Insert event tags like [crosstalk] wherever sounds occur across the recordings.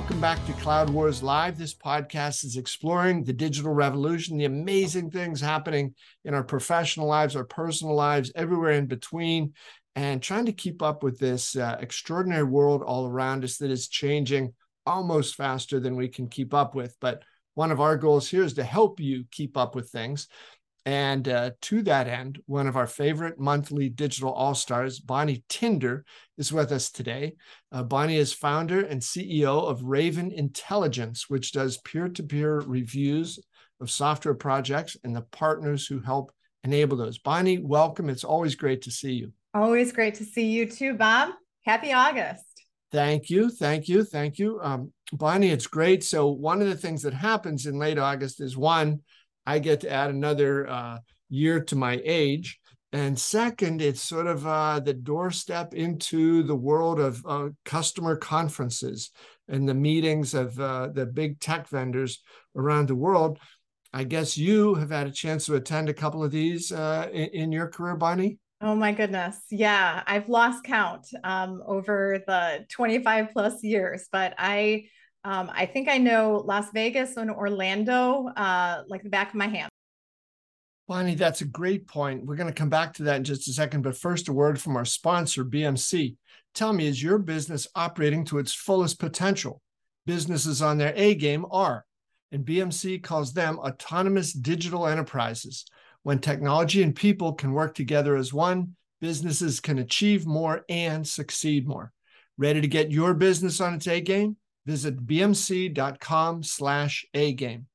welcome back to Cloud Wars Live. This podcast is exploring the digital revolution, the amazing things happening in our professional lives, our personal lives, everywhere in between, and trying to keep up with this uh, extraordinary world all around us that is changing almost faster than we can keep up with. But one of our goals here is to help you keep up with things. And uh, to that end, one of our favorite monthly digital all stars, Bonnie Tinder, is with us today. Uh, Bonnie is founder and CEO of Raven Intelligence, which does peer to peer reviews of software projects and the partners who help enable those. Bonnie, welcome. It's always great to see you. Always great to see you too, Bob. Happy August. Thank you. Thank you. Thank you. Um, Bonnie, it's great. So, one of the things that happens in late August is one, I get to add another uh, year to my age. And second, it's sort of uh, the doorstep into the world of uh, customer conferences and the meetings of uh, the big tech vendors around the world. I guess you have had a chance to attend a couple of these uh, in, in, your career, Bonnie. Oh my goodness. Yeah, I've lost count um, over the 25 plus years, but I um, I think I know Las Vegas and Orlando uh, like the back of my hand. Bonnie, that's a great point. We're going to come back to that in just a second. But first, a word from our sponsor, BMC. Tell me, is your business operating to its fullest potential? Businesses on their A game are, and BMC calls them autonomous digital enterprises. When technology and people can work together as one, businesses can achieve more and succeed more. Ready to get your business on its A game? Visit bmc.com slash a game.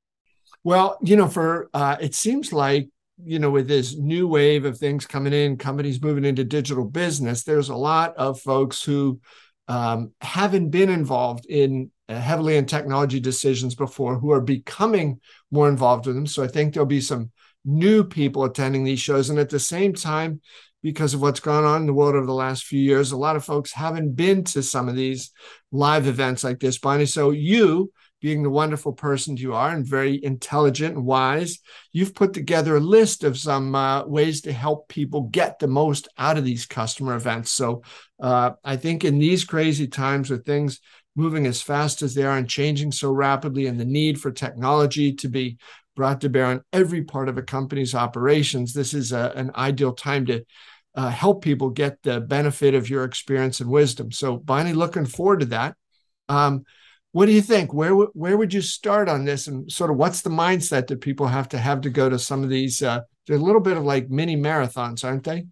Well you know for uh, it seems like you know with this new wave of things coming in companies moving into digital business there's a lot of folks who um, haven't been involved in uh, heavily in technology decisions before who are becoming more involved with them. So i think there'll be some new people attending these shows. And at the same time because of what's gone on in the world over the last few years. A lot of folks haven't been to some of these live events like this, Bonnie. So you, being the wonderful person you are and very intelligent and wise, you've put together a list of some uh, ways to help people get the most out of these customer events. So uh, I think in these crazy times with things moving as fast as they are and changing so rapidly, and the need for technology to be brought to bear on every part of a company's operations, this is a, an ideal time to uh, help people get the benefit of your experience and wisdom. So, Bonnie, looking forward to that. Um, what do you think? Where where would you start on this, and sort of what's the mindset that people have to have to go to some of these? Uh, they're a little bit of like mini marathons, aren't they?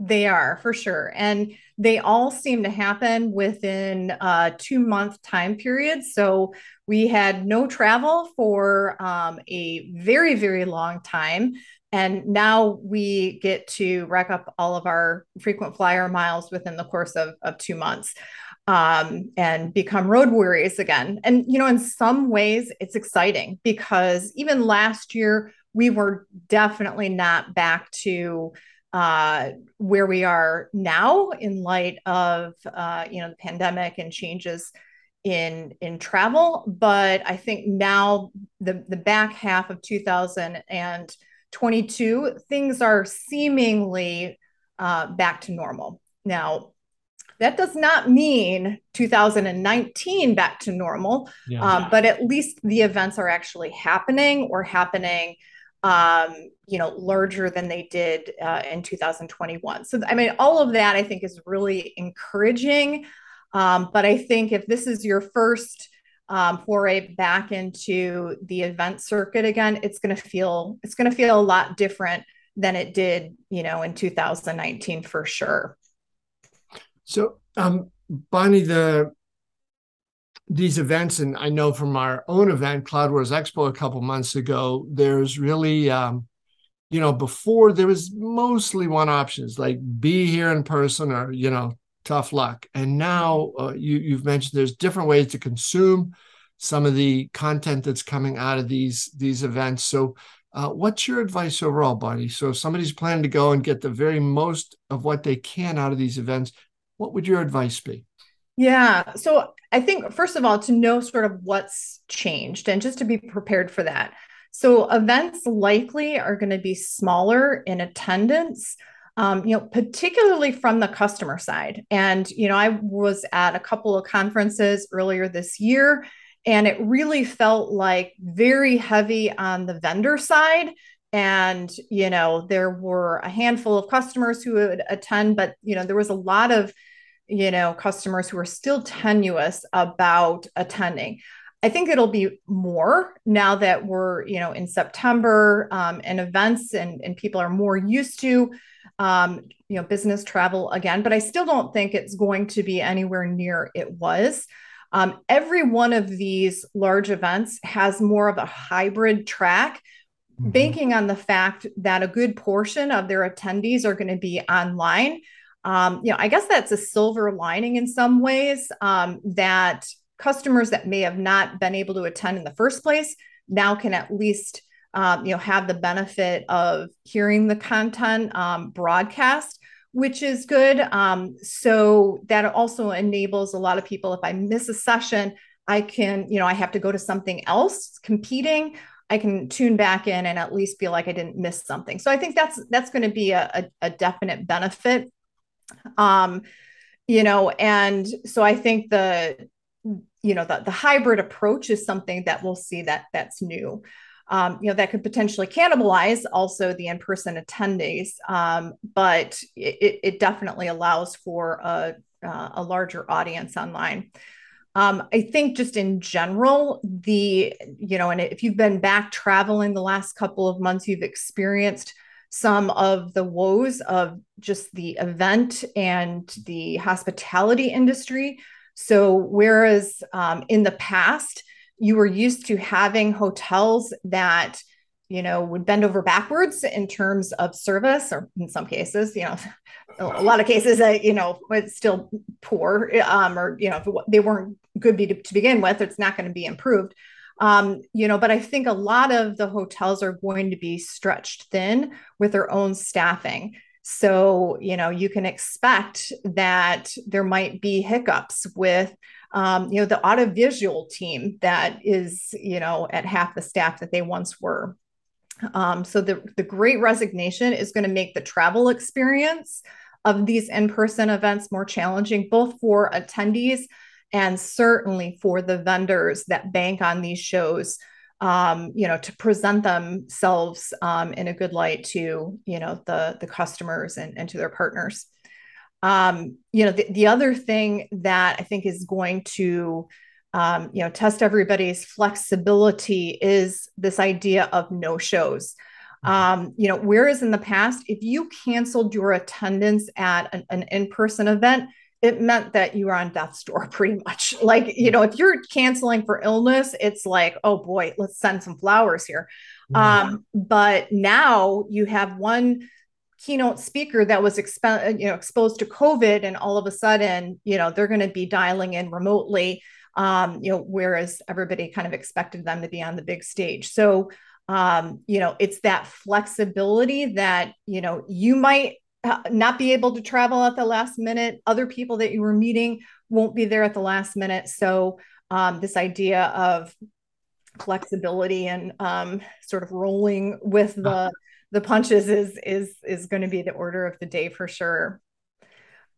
They are for sure, and they all seem to happen within a two month time period. So we had no travel for um, a very very long time and now we get to rack up all of our frequent flyer miles within the course of, of two months um, and become road warriors again. And, you know, in some ways it's exciting because even last year, we were definitely not back to uh, where we are now in light of, uh, you know, the pandemic and changes in in travel but i think now the the back half of 2000 and 22, things are seemingly uh, back to normal. Now, that does not mean 2019 back to normal, yeah. um, but at least the events are actually happening or happening, um, you know, larger than they did uh, in 2021. So, I mean, all of that I think is really encouraging. Um, but I think if this is your first um, foray back into the event circuit again, it's going to feel it's going to feel a lot different than it did, you know, in 2019 for sure. So, um, Bonnie, the these events, and I know from our own event, Cloud Wars Expo, a couple months ago, there's really, um, you know, before there was mostly one option, is like be here in person or you know tough luck. And now uh, you, you've mentioned there's different ways to consume some of the content that's coming out of these these events. So, uh, what's your advice overall, Bonnie? So, if somebody's planning to go and get the very most of what they can out of these events, what would your advice be? Yeah. So, I think first of all, to know sort of what's changed and just to be prepared for that. So, events likely are going to be smaller in attendance um, you know, particularly from the customer side. And, you know, I was at a couple of conferences earlier this year, and it really felt like very heavy on the vendor side. And, you know, there were a handful of customers who would attend, but, you know, there was a lot of, you know, customers who were still tenuous about attending. I think it'll be more now that we're, you know, in September um, and events and, and people are more used to um, you know, business travel again, but I still don't think it's going to be anywhere near it was. Um, every one of these large events has more of a hybrid track, mm-hmm. banking on the fact that a good portion of their attendees are going to be online. Um, you know, I guess that's a silver lining in some ways um, that customers that may have not been able to attend in the first place now can at least um, you know have the benefit of hearing the content um, broadcast which is good. Um, so that also enables a lot of people if i miss a session i can you know i have to go to something else competing. I can tune back in and at least feel like i didn't miss something. So i think that's that's going to be a, a, a definite benefit. Um you know and so i think the you know the, the hybrid approach is something that we'll see that that's new um, you know that could potentially cannibalize also the in-person attendees um, but it, it, definitely allows for a, uh, a larger audience online. Um, i think just in general the you know and if you've been back traveling the last couple of months you've experienced some of the woes of just the event and the hospitality industry. So whereas um, in the past you were used to having hotels that you know would bend over backwards in terms of service or in some cases you know [laughs] a lot of cases that you know it's still poor um, or you know if they weren't good to, to begin with it's not going to be improved. Um, you know but i think a lot of the hotels are going to be stretched thin with their own staffing. So you know you can expect that there might be hiccups with um, you know, the audiovisual team that is, you know, at half the staff that they once were. Um, so the, the great resignation is going to make the travel experience of these in-person events more challenging, both for attendees and certainly for the vendors that bank on these shows um, you know, to present themselves um, in a good light to, you know, the the customers and, and to their partners. Um, you know, the, the other thing that I think is going to, um, you know, test everybody's flexibility is this idea of no shows. Mm-hmm. Um, you know, whereas in the past, if you canceled your attendance at an, an in person event, it meant that you were on death's door [laughs] pretty much. Like, you know, if you're canceling for illness, it's like, oh boy, let's send some flowers here. Mm-hmm. Um, but now you have one keynote speaker that was exp- you know exposed to covid and all of a sudden you know they're going to be dialing in remotely um, you know whereas everybody kind of expected them to be on the big stage. So um, you know it's that flexibility that you know you might not be able to travel at the last minute. Other people that you were meeting won't be there at the last minute. So um, this idea of flexibility and um, sort of rolling with the the punches is is is going to be the order of the day for sure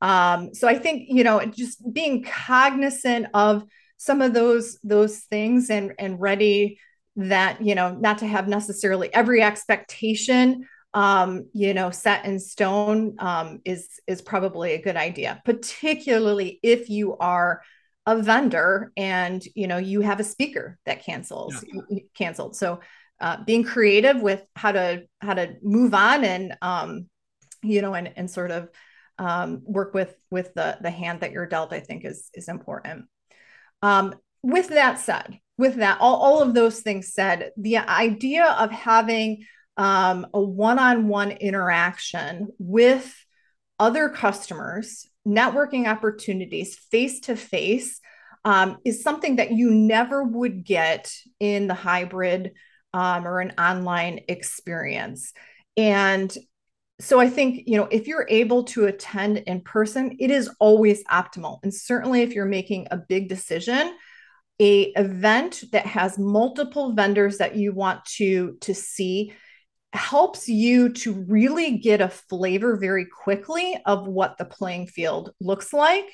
um so i think you know just being cognizant of some of those those things and and ready that you know not to have necessarily every expectation um you know set in stone um is is probably a good idea particularly if you are a vendor and you know you have a speaker that cancels yeah. canceled so uh, being creative with how to how to move on and um, you know and and sort of um, work with with the the hand that you're dealt i think is is important. Um, with that said with that all, all of those things said the idea of having um, a one-on-one interaction with other customers networking opportunities face to face is something that you never would get in the hybrid um, or an online experience. And so I think, you know, if you're able to attend in person, it is always optimal. And certainly if you're making a big decision, a event that has multiple vendors that you want to to see helps you to really get a flavor very quickly of what the playing field looks like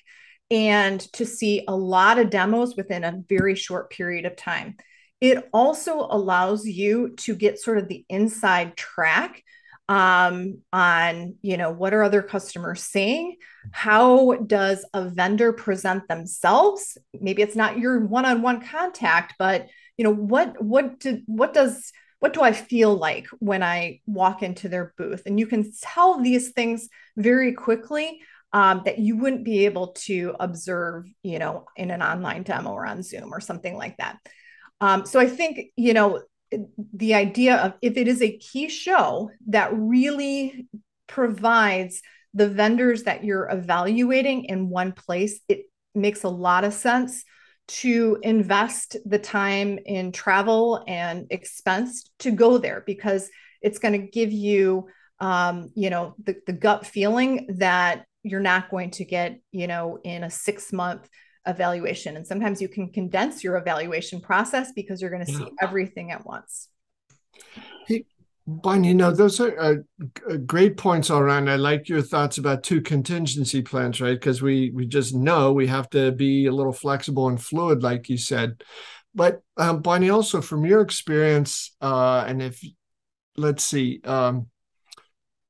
and to see a lot of demos within a very short period of time. It also allows you to get sort of the inside track um, on, you know, what are other customers saying? How does a vendor present themselves? Maybe it's not your one-on-one contact, but you know, what what do, what does what do I feel like when I walk into their booth? And you can tell these things very quickly um, that you wouldn't be able to observe, you know, in an online demo or on Zoom or something like that. Um, so I think, you know, the idea of if it is a key show that really provides the vendors that you're evaluating in one place, it makes a lot of sense to invest the time in travel and expense to go there because it's going to give you um, you know the, the gut feeling that you're not going to get you know in a six month evaluation and sometimes you can condense your evaluation process because you're going to yeah. see everything at once hey, Bonnie, you know, those are uh, great points all around. I like your thoughts about two contingency plans, right? Because we we just know we have to be a little flexible and fluid, like you said. But um, Bonnie, also from your experience, uh, and if let's see, um,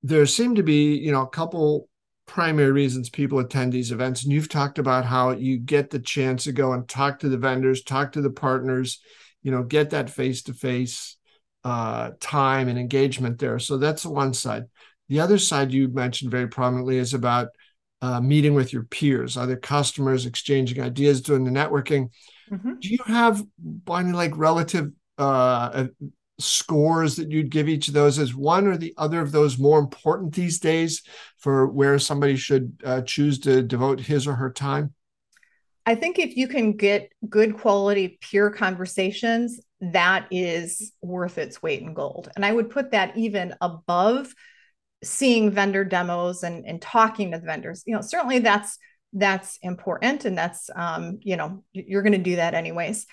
there seem to be, you know, a couple primary reasons people attend these events, and you've talked about how you get the chance to go and talk to the vendors, talk to the partners, you know, get that face to face uh, time and engagement there. So that's the one side. The other side you mentioned very prominently is about uh, meeting with your peers, other customers, exchanging ideas, doing the networking. Mm-hmm. Do you have Bonnie like relative uh, scores that you'd give each of those? Is one or the other of those more important these days for where somebody should uh, choose to devote his or her time? I think if you can get good quality peer conversations, that is worth its weight in gold. And I would put that even above seeing vendor demos and, and talking to the vendors. You know, certainly that's that's important and that's um, you know, you're going to do that anyways.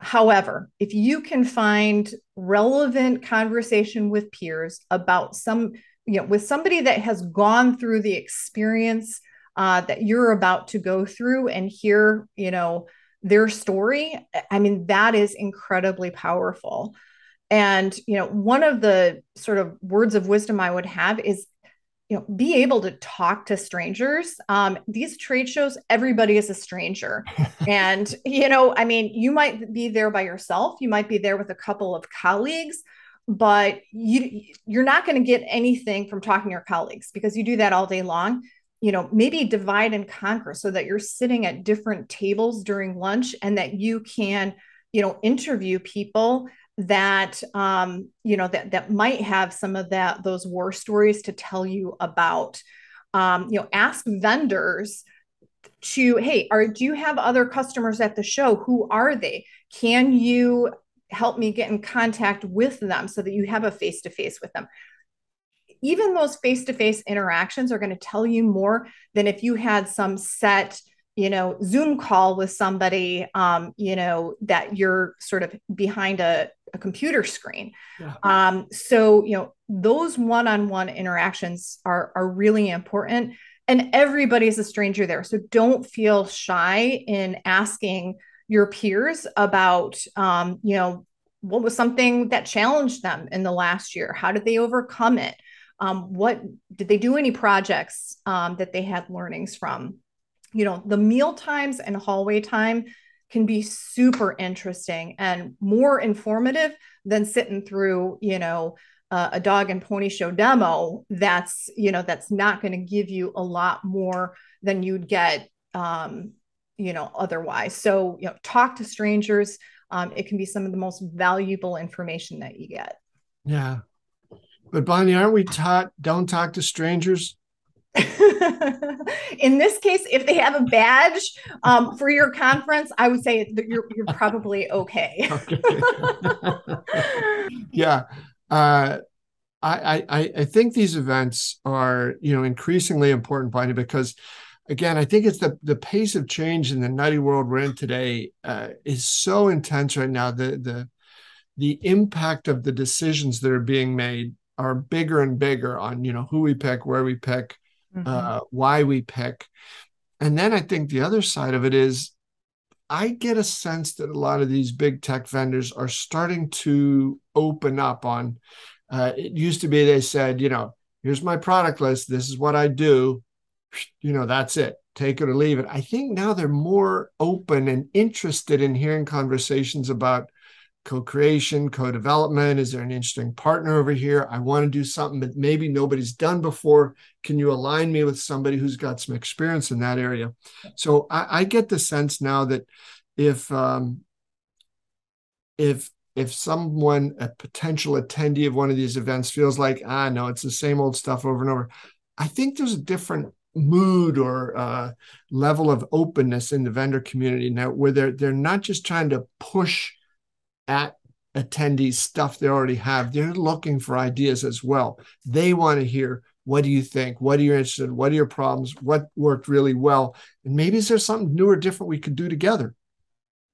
However, if you can find relevant conversation with peers about some, you know, with somebody that has gone through the experience uh, that you're about to go through and hear, you know, their story, I mean, that is incredibly powerful. And, you know, one of the sort of words of wisdom I would have is, you know, be able to talk to strangers. Um, these trade shows, everybody is a stranger. [laughs] and, you know, I mean, you might be there by yourself, you might be there with a couple of colleagues, but you you're not going to get anything from talking to your colleagues because you do that all day long you know maybe divide and conquer so that you're sitting at different tables during lunch and that you can you know interview people that um you know that that might have some of that those war stories to tell you about. Um you know ask vendors to hey are do you have other customers at the show? Who are they? Can you help me get in contact with them so that you have a face to face with them? Even those face to face interactions are going to tell you more than if you had some set you know zoom call with somebody um, you know that you're sort of behind a, a computer screen. Yeah. um, so you know those one-on-one interactions are are really important and everybody's a stranger there. So don't feel shy in asking your peers about um, you know what was something that challenged them in the last year? How did they overcome it? Um, what did they do any projects um, that they had learnings from? You know the meal times and hallway time can be super interesting and more informative than sitting through you know uh, a dog and pony show demo that's you know that's not going to give you a lot more than you'd get um, you know otherwise. So you know talk to strangers. Um, it can be some of the most valuable information that you get. Yeah. But Bonnie, aren't we taught don't talk to strangers? [laughs] in this case, if they have a badge um, for your conference, I would say you're you're probably okay. [laughs] okay. [laughs] yeah, uh, I, I I think these events are you know increasingly important, Bonnie, because again, I think it's the the pace of change in the nutty world we're in today uh, is so intense right now. The the the impact of the decisions that are being made are bigger and bigger on you know who we pick, where we pick, mm-hmm. uh, why we pick, and then I think the other side of it is I get a sense that a lot of these big tech vendors are starting to open up on. Uh, it used to be they said, you know, here's my product list. This is what I do. You know, that's it. Take it or leave it. I think now they're more open and interested in hearing conversations about co-creation, co-development. Is there an interesting partner over here? I want to do something that maybe nobody's done before. Can you align me with somebody who's got some experience in that area? So I, I get the sense now that if um, if if someone a potential attendee of one of these events feels like ah no it's the same old stuff over and over i think there's a different mood or uh, level of openness in the vendor community now where they're they're not just trying to push at attendees stuff they already have. They're looking for ideas as well. They want to hear what do you think? What are you interested in? What are your problems? What worked really well? And maybe is there something new or different we could do together?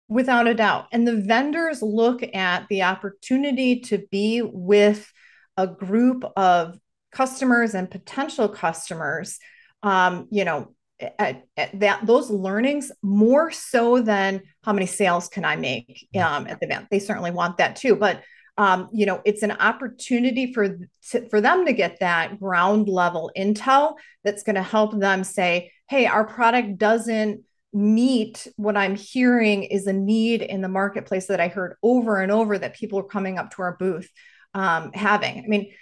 Without a doubt. And the vendors look at the opportunity to be with a group of customers and potential customers, um, you know, at, at that those learnings more so than how many sales can I make um, at the event. They certainly want that too, but um, you know, it's an opportunity for for them to get that ground level intel that's going to help them say, "Hey, our product doesn't meet what I'm hearing is a need in the marketplace that I heard over and over that people are coming up to our booth um, having." I mean,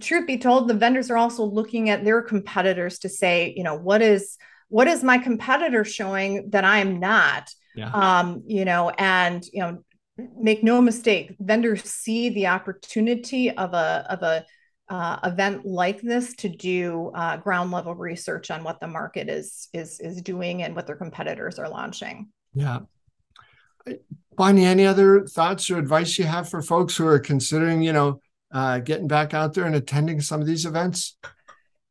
truth be told, the vendors are also looking at their competitors to say, you know, what is what is my competitor showing that I am not? Yeah. Um, you know, and you know, make no mistake, vendors see the opportunity of a of a uh, event like this to do uh, ground level research on what the market is is is doing and what their competitors are launching. Yeah. Bonnie, any other thoughts or advice you have for folks who are considering, you know, uh, getting back out there and attending some of these events?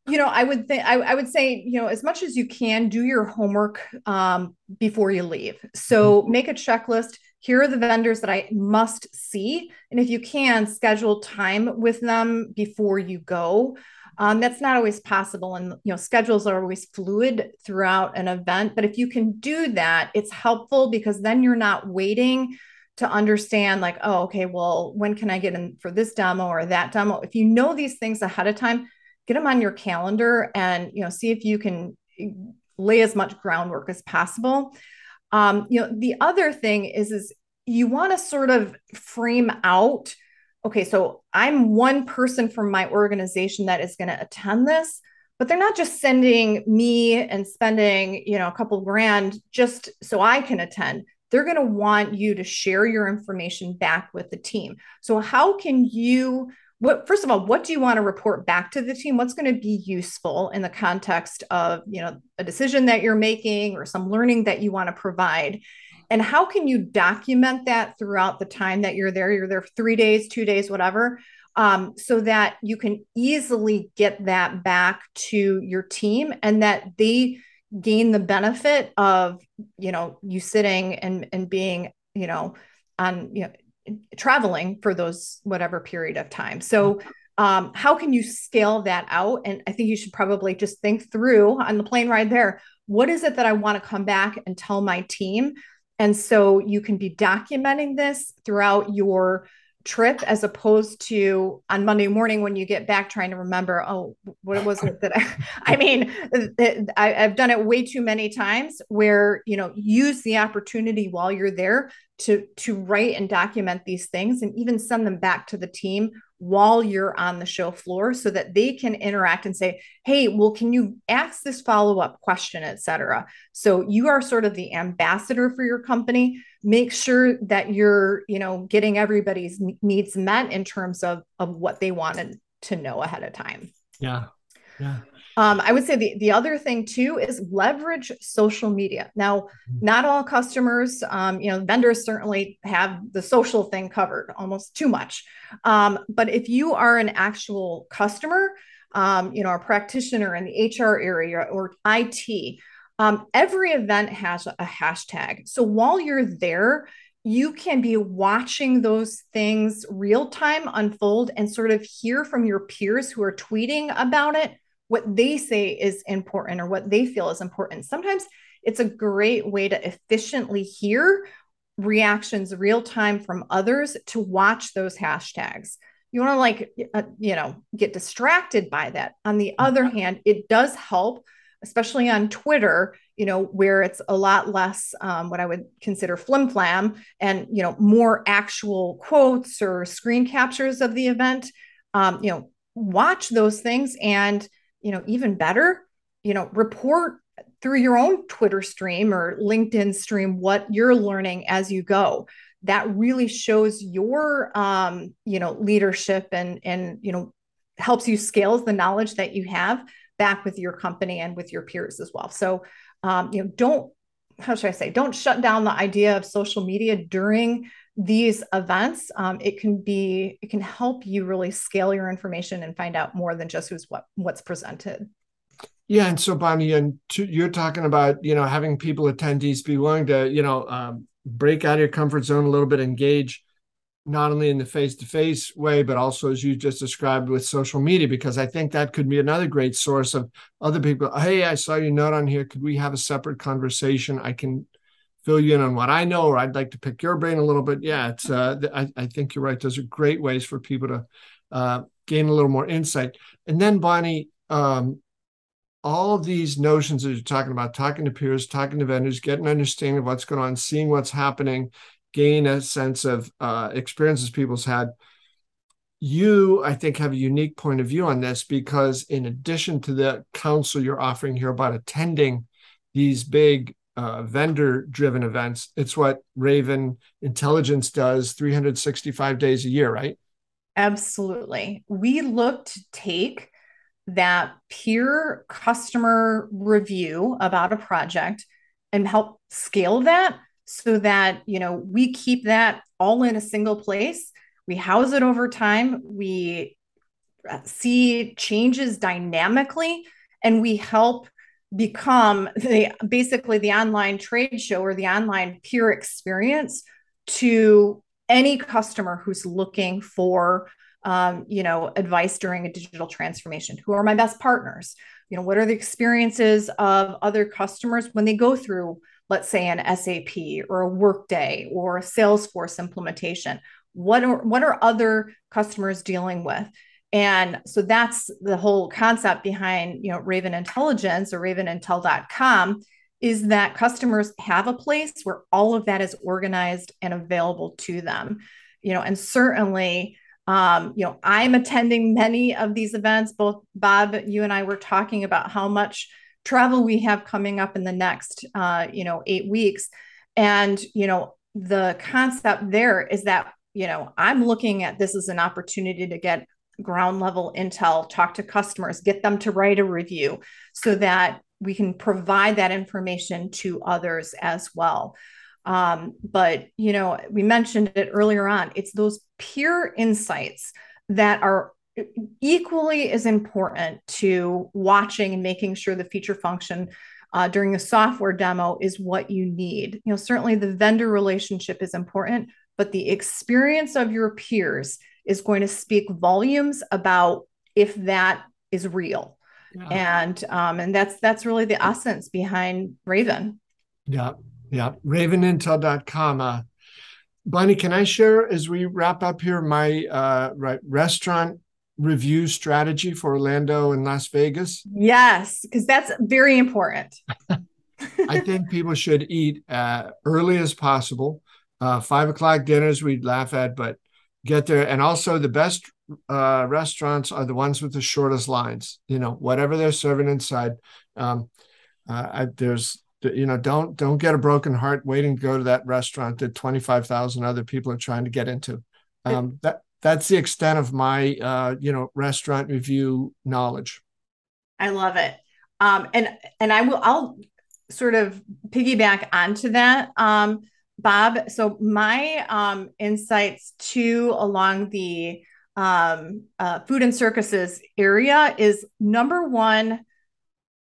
You know, I would think I, I, would say, you know, as much as you can, do your homework um, before you leave. So mm-hmm. make a checklist. Here are the vendors that I must see, and if you can, schedule time with them before you go. Um, that's not always possible, and you know, schedules are always fluid throughout an event. But if you can do that, it's helpful because then you're not waiting to understand like oh okay well when can i get in for this demo or that demo? If you know these things ahead of time get them on your calendar and you know see if you can eh, lay as much groundwork as possible. Um, you know the other thing is is you want to sort of frame out okay so i'm one person from my organization that is going to attend this but they're not just sending me and spending you know a couple grand just so i can attend they're going to want you to share your information back with the team. So, how can you? What, first of all, what do you want to report back to the team? What's going to be useful in the context of you know a decision that you're making or some learning that you want to provide? And how can you document that throughout the time that you're there? You're there three days, two days, whatever, um, so that you can easily get that back to your team and that they gain the benefit of you know you sitting and and being you know on you know traveling for those whatever period of time. So um, how can you scale that out? And i think you should probably just think through on the plane ride there what is it that i want to come back and tell my team? And so you can be documenting this throughout your trip as opposed to on Monday morning when you get back trying to remember, oh, what was it that I, [laughs] I mean, I, have done it way too many times where, you know, use the opportunity while you're there to, to write and document these things and even send them back to the team while you're on the show floor so that they can interact and say, hey, well, can you ask this follow-up question, etc. So you are sort of the ambassador for your company make sure that you're you know getting everybody's needs met in terms of of what they wanted to know ahead of time yeah yeah um, I would say the, the other thing too is leverage social media. Now, mm-hmm. not all customers, um, you know, vendors certainly have the social thing covered almost too much. Um, but if you are an actual customer, um, you know, a practitioner in the HR area or IT, um, every event has a hashtag. So while you're there, you can be watching those things real time unfold and sort of hear from your peers who are tweeting about it what they say is important or what they feel is important. Sometimes it's a great way to efficiently hear reactions real time from others to watch those hashtags. You want to like, uh, you know, get distracted by that. On the other mm-hmm. hand, it does help, especially on Twitter, you know, where it's a lot less um, what I would consider flim flam and, you know, more actual quotes or screen captures of the event. Um, you know, watch those things and, you know, even better, you know, report through your own Twitter stream or LinkedIn stream what you're learning as you go. That really shows your, um, you know, leadership and and you know helps you scales the knowledge that you have back with your company and with your peers as well. So, um, you know, don't how should I say? Don't shut down the idea of social media during these events. Um, it can be it can help you really scale your information and find out more than just who's what what's presented. Yeah, and so Bonnie, and to, you're talking about you know having people attendees be willing to you know um, break out of your comfort zone a little bit, engage not only in the face-to-face way, but also as you just described with social media, because I think that could be another great source of other people. Hey, I saw your note on here. Could we have a separate conversation? I can fill you in on what I know, or I'd like to pick your brain a little bit. Yeah, it's. Uh, I, I think you're right. Those are great ways for people to uh, gain a little more insight. And then Bonnie, um, all these notions that you're talking about, talking to peers, talking to vendors, getting an understanding of what's going on, seeing what's happening, gain a sense of uh, experiences people's had. You, I think, have a unique point of view on this because, in addition to the counsel you're offering here about attending these big uh, vendor driven events, it's what Raven Intelligence does 365 days a year, right? Absolutely. We look to take that peer customer review about a project and help scale that so that you know we keep that all in a single place we house it over time we uh, see changes dynamically and we help become the basically the online trade show or the online peer experience to any customer who's looking for um, you know, advice during a digital transformation? Who are my best partners? You know, what are the experiences of other customers when they go through, let's say, an SAP or a Workday or a Salesforce implementation? What are what are other customers dealing with? And so that's the whole concept behind, you know, Raven Intelligence or ravenintel.com is that customers have a place where all of that is organized and available to them. You know, and certainly um, you know, I'm attending many of these events. Both Bob, you and I were talking about how much travel we have coming up in the next, uh, you know, eight weeks. And, you know, the concept there is that, you know, I'm looking at this as an opportunity to get ground level intel, talk to customers, get them to write a review so that we can provide that information to others as well. Um, but you know, we mentioned it earlier on. It's those peer insights that are equally as important to watching and making sure the feature function uh, during a software demo is what you need. You know, certainly the vendor relationship is important, but the experience of your peers is going to speak volumes about if that is real. Yeah. And um, and that's that's really the essence behind Raven. Yeah, yeah, ravenintel.com. Uh, Bonnie, can I share as we wrap up here my uh, right, restaurant review strategy for Orlando and Las Vegas? Yes, because that's very important. [laughs] I think people should eat uh, early as possible. Uh, five o'clock dinners we'd laugh at, but get there. And also, the best uh, restaurants are the ones with the shortest lines. You know, whatever they're serving inside. Um, uh, I, there's you know don't don't get a broken heart waiting to go to that restaurant that 25,000 other people are trying to get into um, that that's the extent of my uh, you know restaurant review knowledge i love it um, and and i will i'll sort of piggyback onto that um, bob so my um, insights too along the um, uh, food and circuses area is number one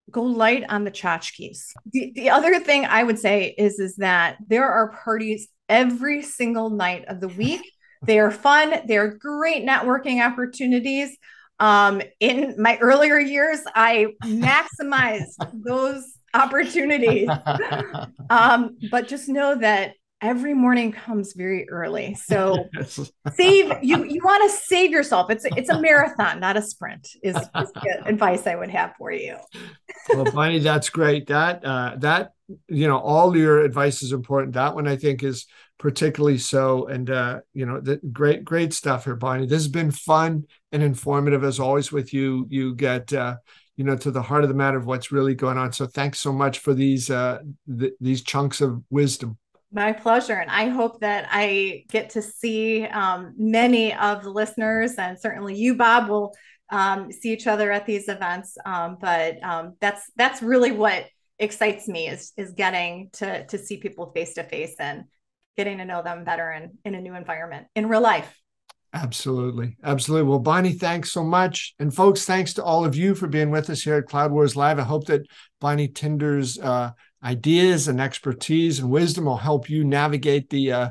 go light on the tchotchkes. The, the other thing I would say is is that there are parties every single night of the week. They are fun. They're great networking opportunities. Um, in my earlier years, I maximized [laughs] those opportunities. um, but just know that every morning comes very early. So save you you want to save yourself. It's it's a marathon, not a sprint. Is, is advice I would have for you. well, Bonnie, that's great. That uh, that you know all your advice is important. That one I think is particularly so. And uh, you know, the great great stuff here, Bonnie. This has been fun and informative as always with you. You get uh, you know to the heart of the matter of what's really going on. So thanks so much for these uh, th- these chunks of wisdom. My pleasure. And I hope that I get to see um, many of the listeners, and certainly you, Bob, will um, see each other at these events. Um, but um, that's that's really what excites me is is getting to to see people face to face and getting to know them better in in a new environment in real life. Absolutely. Absolutely. Well, Bonnie, thanks so much. And folks, thanks to all of you for being with us here at Cloud Wars Live. I hope that Bonnie Tinder's uh, ideas and expertise and wisdom will help you navigate the uh,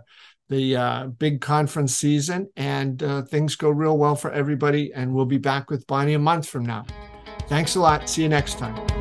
the uh, big conference season and uh, things go real well for everybody. And we'll be back with Bonnie a month from now. Thanks a lot. See you next time.